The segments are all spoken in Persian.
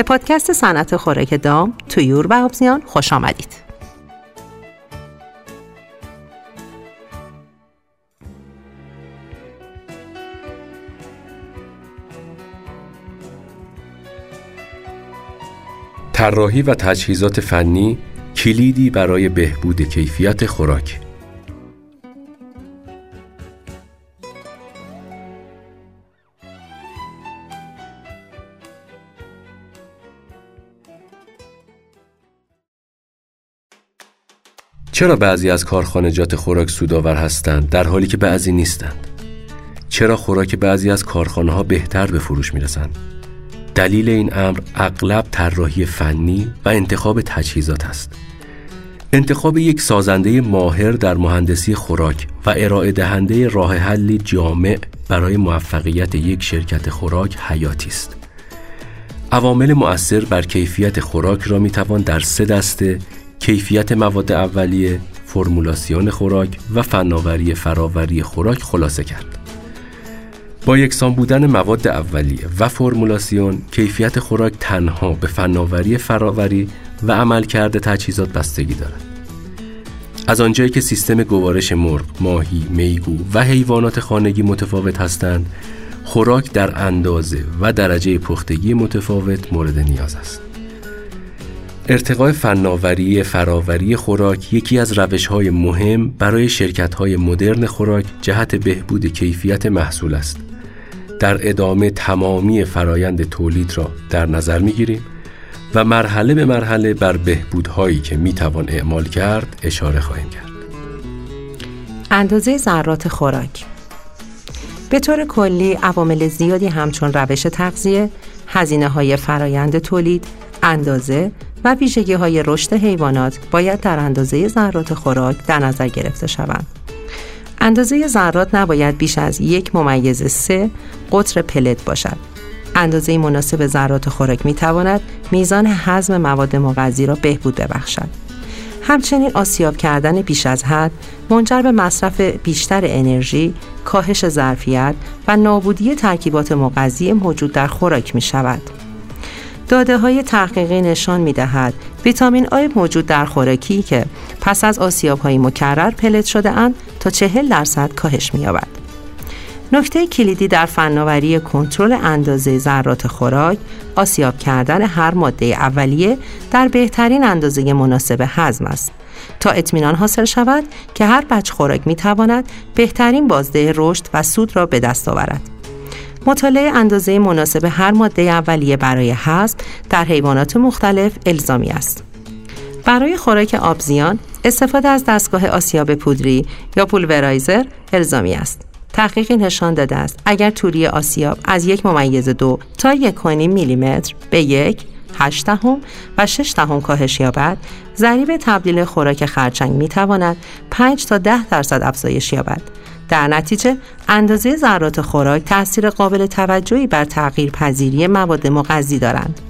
به پادکست صنعت خوراک دام، تویور و آبزیان خوش آمدید. طراحی و تجهیزات فنی کلیدی برای بهبود کیفیت خوراک چرا بعضی از کارخانجات خوراک سودآور هستند در حالی که بعضی نیستند؟ چرا خوراک بعضی از کارخانه ها بهتر به فروش می‌رسند؟ دلیل این امر اغلب طراحی فنی و انتخاب تجهیزات است. انتخاب یک سازنده ماهر در مهندسی خوراک و ارائه دهنده راه حلی جامع برای موفقیت یک شرکت خوراک حیاتی است. عوامل مؤثر بر کیفیت خوراک را می توان در سه دسته کیفیت مواد اولیه، فرمولاسیون خوراک و فناوری فراوری خوراک خلاصه کرد. با یکسان بودن مواد اولیه و فرمولاسیون کیفیت خوراک تنها به فناوری فراوری و عملکرد تجهیزات بستگی دارد. از آنجایی که سیستم گوارش مرغ، ماهی، میگو و حیوانات خانگی متفاوت هستند، خوراک در اندازه و درجه پختگی متفاوت مورد نیاز است. ارتقای فناوری فراوری خوراک یکی از روش های مهم برای شرکت های مدرن خوراک جهت بهبود کیفیت محصول است. در ادامه تمامی فرایند تولید را در نظر می گیریم و مرحله به مرحله بر بهبودهایی که می توان اعمال کرد اشاره خواهیم کرد. اندازه ذرات خوراک به طور کلی عوامل زیادی همچون روش تغذیه، هزینه های فرایند تولید، اندازه و ویژگی های رشد حیوانات باید در اندازه ذرات خوراک در نظر گرفته شوند. اندازه ذرات نباید بیش از یک ممیز سه قطر پلت باشد. اندازه مناسب ذرات خوراک می تواند میزان هضم مواد مغذی را بهبود ببخشد. همچنین آسیاب کردن بیش از حد منجر به مصرف بیشتر انرژی، کاهش ظرفیت و نابودی ترکیبات مغذی موجود در خوراک می شود. داده های تحقیقی نشان می دهد ویتامین آی موجود در خوراکی که پس از آسیاب های مکرر پلت شده اند تا چهل درصد کاهش می یابد. نکته کلیدی در فناوری کنترل اندازه ذرات خوراک آسیاب کردن هر ماده اولیه در بهترین اندازه مناسب هضم است تا اطمینان حاصل شود که هر بچ خوراک می تواند بهترین بازده رشد و سود را به دست آورد. مطالعه اندازه مناسب هر ماده اولیه برای هضم در حیوانات مختلف الزامی است. برای خوراک آبزیان استفاده از دستگاه آسیاب پودری یا پولورایزر الزامی است. تحقیقی نشان داده است اگر توری آسیاب از یک ممیز دو تا یک میلیمتر به یک هشت دهم و شش دهم کاهش یابد ضریب تبدیل خوراک خرچنگ می تواند 5 تا 10 درصد افزایش یابد در نتیجه اندازه ذرات خوراک تاثیر قابل توجهی بر تغییر پذیری مواد مغذی دارند.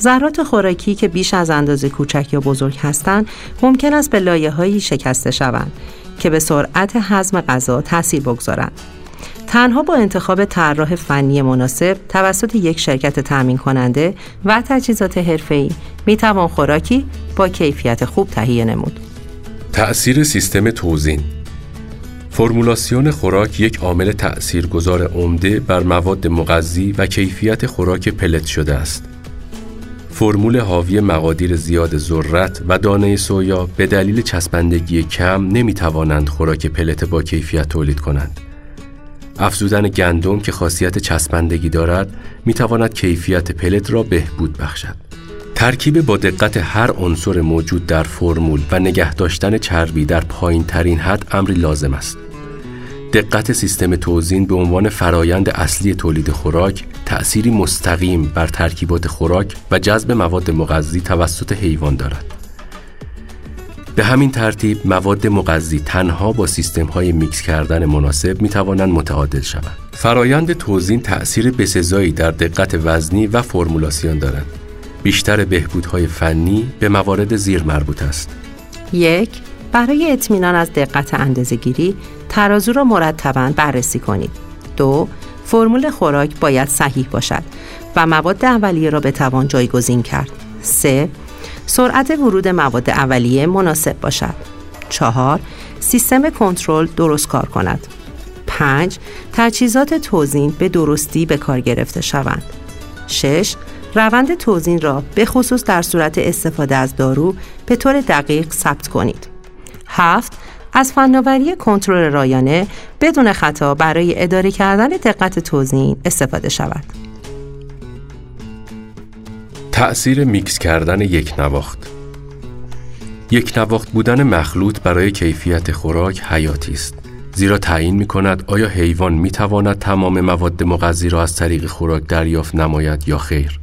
ذرات خوراکی که بیش از اندازه کوچک یا بزرگ هستند ممکن است به لایه هایی شکسته شوند که به سرعت هضم غذا تاثیر بگذارند. تنها با انتخاب طراح فنی مناسب توسط یک شرکت تأمین کننده و تجهیزات حرفه‌ای می توان خوراکی با کیفیت خوب تهیه نمود. تأثیر سیستم توزین فرمولاسیون خوراک یک عامل تأثیرگذار عمده بر مواد مغذی و کیفیت خوراک پلت شده است. فرمول حاوی مقادیر زیاد ذرت و دانه سویا به دلیل چسبندگی کم نمی توانند خوراک پلت با کیفیت تولید کنند. افزودن گندم که خاصیت چسبندگی دارد می تواند کیفیت پلت را بهبود بخشد. ترکیب با دقت هر عنصر موجود در فرمول و نگه داشتن چربی در پایین ترین حد امری لازم است. دقت سیستم توزین به عنوان فرایند اصلی تولید خوراک تأثیری مستقیم بر ترکیبات خوراک و جذب مواد مغذی توسط حیوان دارد. به همین ترتیب مواد مغذی تنها با سیستم های میکس کردن مناسب می توانند متعادل شوند. فرایند توزین تأثیر بسزایی در دقت وزنی و فرمولاسیون دارد. بیشتر بهبودهای فنی به موارد زیر مربوط است. یک برای اطمینان از دقت اندازهگیری ترازو را مرتبا بررسی کنید. دو فرمول خوراک باید صحیح باشد و مواد اولیه را بتوان جایگزین کرد. 3. سرعت ورود مواد اولیه مناسب باشد. 4. سیستم کنترل درست کار کند. 5. تجهیزات توزین به درستی به کار گرفته شوند. 6. روند توزین را به خصوص در صورت استفاده از دارو به طور دقیق ثبت کنید. 7. از فناوری کنترل رایانه بدون خطا برای اداره کردن دقت توزین استفاده شود. تأثیر میکس کردن یک نواخت یک نواخت بودن مخلوط برای کیفیت خوراک حیاتی است. زیرا تعیین می کند آیا حیوان می تواند تمام مواد مغذی را از طریق خوراک دریافت نماید یا خیر.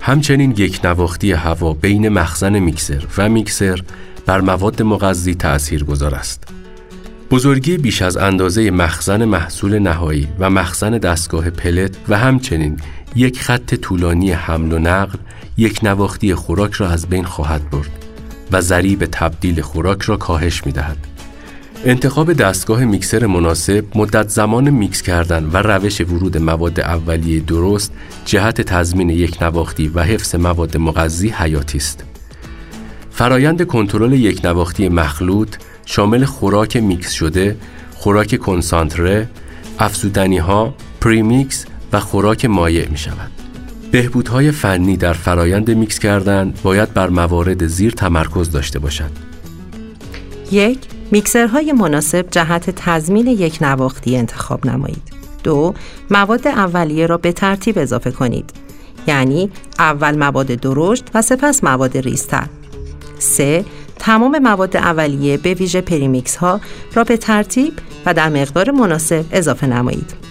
همچنین یک نواختی هوا بین مخزن میکسر و میکسر بر مواد مغذی تأثیر گذار است. بزرگی بیش از اندازه مخزن محصول نهایی و مخزن دستگاه پلت و همچنین یک خط طولانی حمل و نقل یک نواختی خوراک را از بین خواهد برد و ضریب تبدیل خوراک را کاهش می دهد. انتخاب دستگاه میکسر مناسب، مدت زمان میکس کردن و روش ورود مواد اولیه درست جهت تضمین یک نواختی و حفظ مواد مغذی حیاتی است. فرایند کنترل یک نواختی مخلوط شامل خوراک میکس شده، خوراک کنسانتره، افزودنی ها، پریمیکس و خوراک مایع می شود. بهبودهای فنی در فرایند میکس کردن باید بر موارد زیر تمرکز داشته باشد. یک میکسرهای مناسب جهت تضمین یک نواختی انتخاب نمایید. دو مواد اولیه را به ترتیب اضافه کنید. یعنی اول مواد درشت و سپس مواد ریزتر. سه تمام مواد اولیه به ویژه پریمیکس ها را به ترتیب و در مقدار مناسب اضافه نمایید.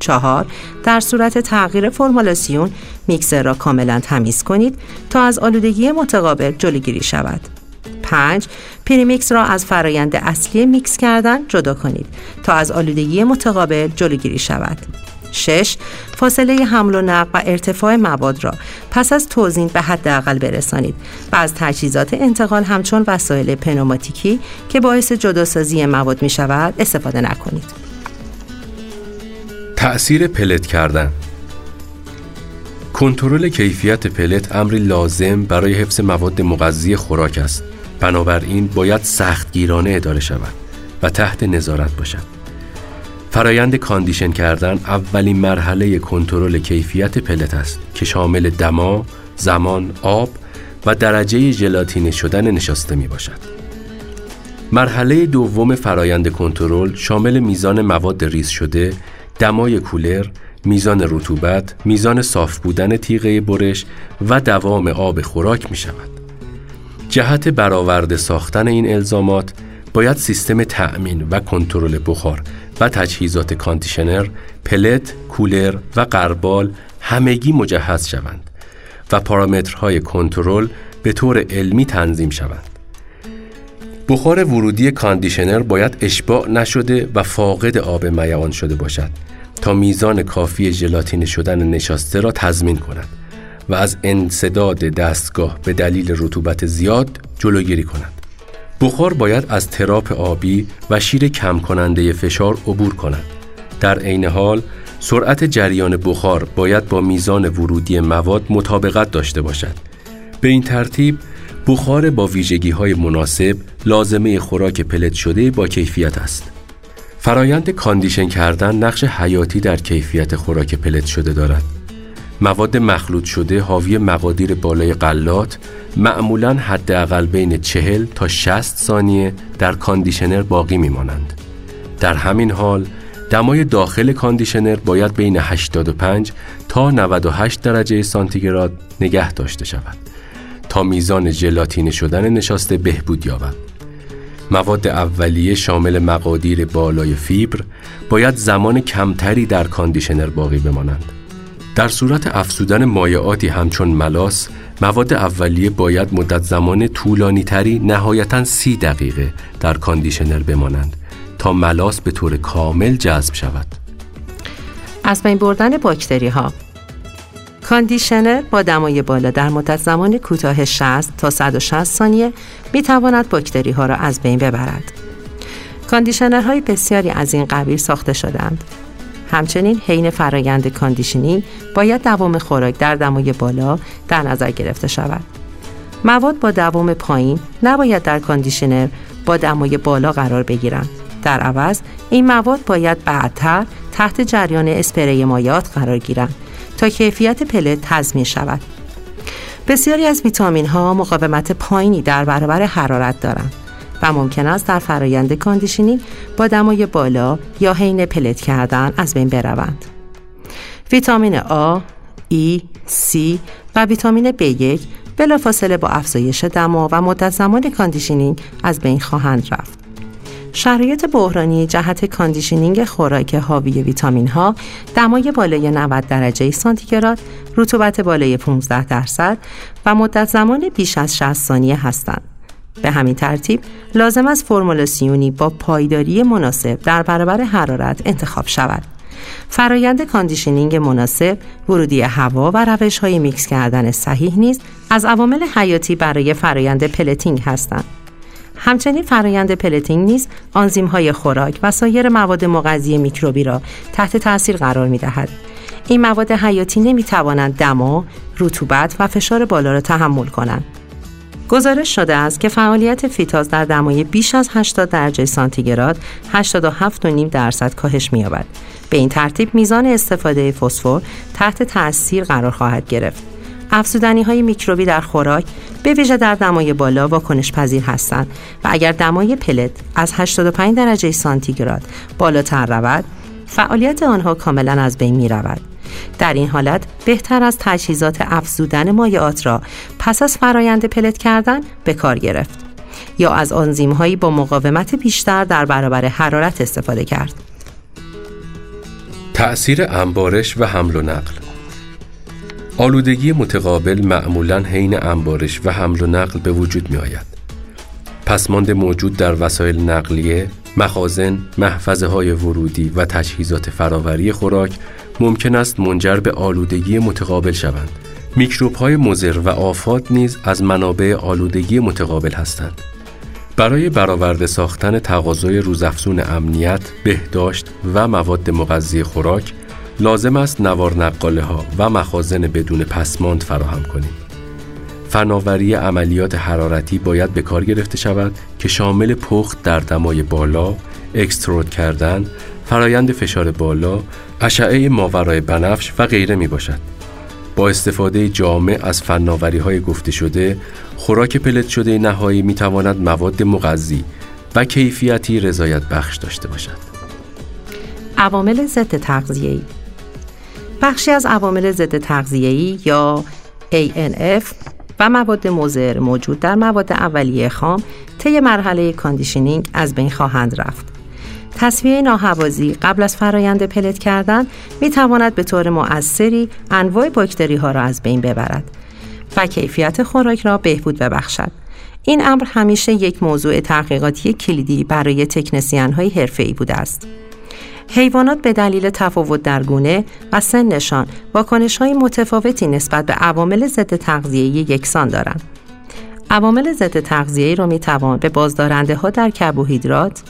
چهار در صورت تغییر فرمولاسیون میکسر را کاملا تمیز کنید تا از آلودگی متقابل جلوگیری شود. 5. پریمیکس را از فرایند اصلی میکس کردن جدا کنید تا از آلودگی متقابل جلوگیری شود. 6. فاصله حمل و نقل و ارتفاع مواد را پس از توزین به حداقل برسانید و از تجهیزات انتقال همچون وسایل پنوماتیکی که باعث جداسازی مواد می شود استفاده نکنید. تأثیر پلت کردن کنترل کیفیت پلت امری لازم برای حفظ مواد مغذی خوراک است. بنابراین باید سختگیرانه اداره شود و تحت نظارت باشد. فرایند condition کردن اولین مرحله کنترل کیفیت پلت است که شامل دما، زمان، آب و درجه ژلاتینی شدن نشاسته می باشد. مرحله دوم فرایند کنترل شامل میزان مواد ریز شده، دمای کولر، میزان رطوبت، میزان صاف بودن تیغه برش و دوام آب خوراک می شود. جهت برآورده ساختن این الزامات باید سیستم تأمین و کنترل بخار و تجهیزات conditioner، پلت، کولر و غربال همگی مجهز شوند و پارامترهای کنترل به طور علمی تنظیم شوند. بخار ورودی conditioner باید اشباع نشده و فاقد آب میعان شده باشد تا میزان کافی ژلاتین شدن نشاسته را تضمین کند و از انصداد دستگاه به دلیل رطوبت زیاد جلوگیری کند. بخار باید از تراپ آبی و شیر کم کننده فشار عبور کند. در عین حال سرعت جریان بخار باید با میزان ورودی مواد مطابقت داشته باشد. به این ترتیب بخار با ویژگی های مناسب لازمه خوراک پلت شده با کیفیت است. فرایند condition کردن نقش حیاتی در کیفیت خوراک پلت شده دارد. مواد مخلوط شده حاوی مقادیر بالای غلات معمولا حداقل بین 40 تا 60 ثانیه در conditioner باقی میمانند. در همین حال دمای داخل conditioner باید بین 85 تا 98 درجه سانتیگراد نگه داشته شود تا میزان ژلاتین شدن نشاسته بهبود یابد. مواد اولیه شامل مقادیر بالای فیبر باید زمان کمتری در conditioner باقی بمانند. در صورت افزودن مایعاتی همچون ملاس مواد اولیه باید مدت زمان طولانی تری نهایتا سی دقیقه در conditioner بمانند تا ملاس به طور کامل جذب شود. از بین بردن باکتری ها conditioner با دمای بالا در مدت زمان کوتاه 60 تا 160 ثانیه می تواند باکتری ها را از بین ببرد. conditioner های بسیاری از این قبیل ساخته شدند همچنین حین فرایند conditioning باید دوام خوراک در دمای بالا در نظر گرفته شود. مواد با دوام پایین نباید در conditioner با دمای بالا قرار بگیرند. در عوض این مواد باید بعدتر تحت جریان اسپری مایعات قرار گیرند تا کیفیت pellet تضمین شود. بسیاری از ویتامین ها مقاومت پایینی در برابر حرارت دارند و ممکن است در فرایند conditioning با دمای بالا یا حین pellet کردن از بین بروند. ویتامین A، E، C و ویتامین B1 بلافاصله با افزایش دما و مدت زمان conditioning از بین خواهند رفت. شرایط بحرانی جهت conditioning خوراک حاوی ویتامین ها دمای بالای 90 درجه سانتیگراد، رطوبت بالای 15 درصد و مدت زمان بیش از 60 ثانیه هستند. به همین ترتیب لازم است فرمولاسیونی با پایداری مناسب در برابر حرارت انتخاب شود. فرایند conditioning مناسب، ورودی هوا و روش های میکس کردن صحیح نیز از عوامل حیاتی برای فرایند pelleting هستند. همچنین فرایند pelleting نیز آنزیم های خوراک و سایر مواد مغذی میکروبی را تحت تاثیر قرار می دهد. این مواد حیاتی نمی توانند دما، رطوبت و فشار بالا را تحمل کنند. گزارش شده است که فعالیت فیتاز در دمای بیش از 80 درجه سانتیگراد 87.5 درصد کاهش می‌یابد. به این ترتیب میزان استفاده فسفر تحت تاثیر قرار خواهد گرفت. افزودنی های میکروبی در خوراک به ویژه در دمای بالا واکنش پذیر هستند و اگر دمای پلت از 85 درجه سانتیگراد بالاتر رود فعالیت آنها کاملا از بین می رود. در این حالت بهتر از تجهیزات افزودن مایعات را پس از فرایند پلت کردن به کار گرفت یا از آنزیم هایی با مقاومت بیشتر در برابر حرارت استفاده کرد. تأثیر انبارش و حمل و نقل آلودگی متقابل معمولا حین انبارش و حمل و نقل به وجود می آید. پسماند موجود در وسایل نقلیه، مخازن، محفظه های ورودی و تجهیزات فراوری خوراک ممکن است منجر به آلودگی متقابل شوند. میکروب های مزر و آفات نیز از منابع آلودگی متقابل هستند. برای برآورده ساختن تقاضای روزافزون امنیت، بهداشت و مواد مغذی خوراک لازم است نوار نقاله ها و مخازن بدون پسماند فراهم کنیم. فناوری عملیات حرارتی باید به کار گرفته شود که شامل پخت در دمای بالا، اکسترود کردن، فرایند فشار بالا، اشعه ماورای بنفش و غیره می باشد. با استفاده جامع از فناوری های گفته شده، خوراک پلت شده نهایی می تواند مواد مغذی و کیفیتی رضایت بخش داشته باشد. عوامل ضد تغذیه‌ای بخشی از عوامل ضد تغذیه‌ای یا ANF و مواد مضر موجود در مواد اولیه خام طی مرحله conditioning از بین خواهند رفت. تصفیه ناهوازی قبل از فرایند pellet کردن می تواند به طور مؤثری انواع باکتری ها را از بین ببرد و کیفیت خوراک را بهبود ببخشد. این امر همیشه یک موضوع تحقیقاتی کلیدی برای تکنسیان های حرفه‌ای بوده است. حیوانات به دلیل تفاوت در گونه و سنشان واکنش های متفاوتی نسبت به عوامل ضد تغذیه یکسان دارند. عوامل ضد تغذیه را می توان به بازدارنده ها در کربوهیدرات،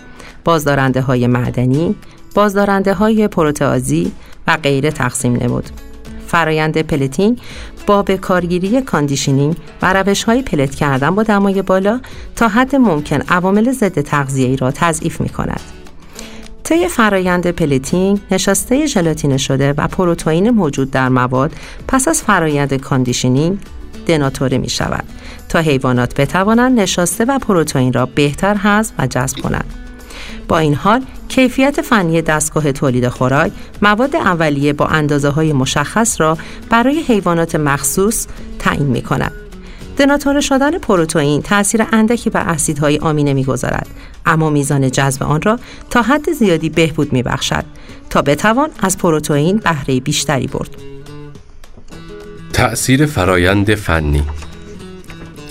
بازدارنده های معدنی، بازدارنده های پروتئازی و غیره تقسیم نمود. فرایند pelleting با به کارگیری conditioning و روش های pellet کردن با دمای بالا تا حد ممکن عوامل ضد تغذیه را تضعیف می کند. طی فرایند pelleting نشاسته ژلاتین شده و پروتئین موجود در مواد پس از فرایند conditioning دناتوره می شود تا حیوانات بتوانند نشاسته و پروتئین را بهتر هضم و جذب کنند. با این حال کیفیت فنی دستگاه تولید خوراک مواد اولیه با اندازه های مشخص را برای حیوانات مخصوص تعیین می کند. دناتوره شدن پروتئین تاثیر اندکی بر اسیدهای آمینه می‌گذارد اما میزان جذب آن را تا حد زیادی بهبود میبخشد تا بتوان از پروتئین بهره بیشتری برد تأثیر فرایند فنی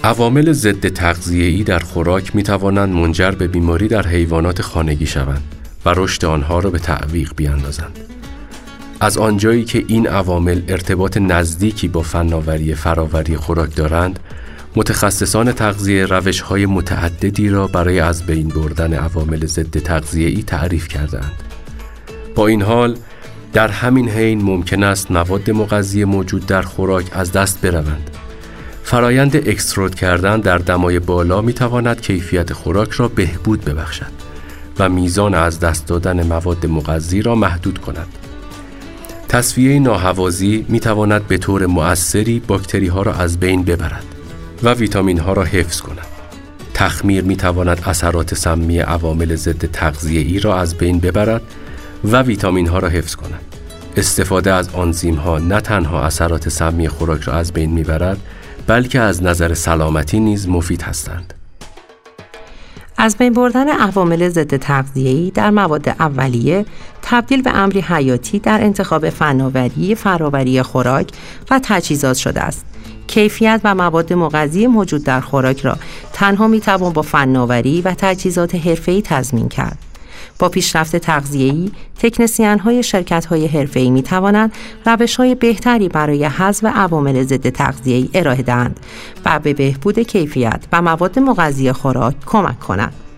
عوامل ضد تغذیه‌ای در خوراک می توانند منجر به بیماری در حیوانات خانگی شوند و رشد آنها را به تعویق بیاندازند. از آنجایی که این عوامل ارتباط نزدیکی با فناوری فراوری خوراک دارند، متخصصان تغذیه روش های متعددی را برای از بین بردن عوامل ضد تغذیه‌ای تعریف کردند. با این حال در همین حین ممکن است مواد مغذی موجود در خوراک از دست بروند. فرایند اکسترود کردن در دمای بالا می تواند کیفیت خوراک را بهبود ببخشد و میزان از دست دادن مواد مغذی را محدود کند. تصفیه ناهوازی می تواند به طور مؤثری باکتری ها را از بین ببرد و ویتامین ها را حفظ کند. تخمیر می تواند اثرات سمی عوامل ضد تغذیه ای را از بین ببرد و ویتامین ها را حفظ کند. استفاده از آنزیم ها نه تنها اثرات سمی خوراک را از بین می‌برد بلکه از نظر سلامتی نیز مفید هستند. از بین بردن عوامل ضد تغذیه‌ای در مواد اولیه تبدیل به امری حیاتی در انتخاب فناوری فراوری خوراک و تجهیزات شده است. کیفیت و مواد مغذی موجود در خوراک را تنها می‌توان با فناوری و تجهیزات حرفه‌ای تضمین کرد. با پیشرفت تغذیه‌ای تکنسین شرکت های حرفه‌ای می توانند روش های بهتری برای حذف عوامل ضد تغذیه‌ای ارائه دهند و به بهبود کیفیت و مواد مغذی خوراک کمک کنند.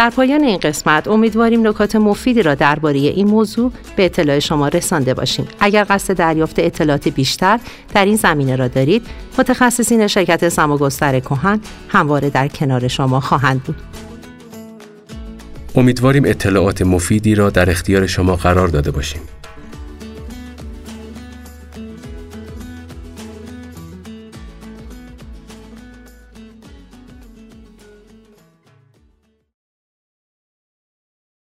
در پایان این قسمت امیدواریم نکات مفیدی را درباره این موضوع به اطلاع شما رسانده باشیم. اگر قصد دریافت اطلاعات بیشتر در این زمینه را دارید، متخصصین شرکت سماگستر کهن همواره در کنار شما خواهند بود. امیدواریم اطلاعات مفیدی را در اختیار شما قرار داده باشیم.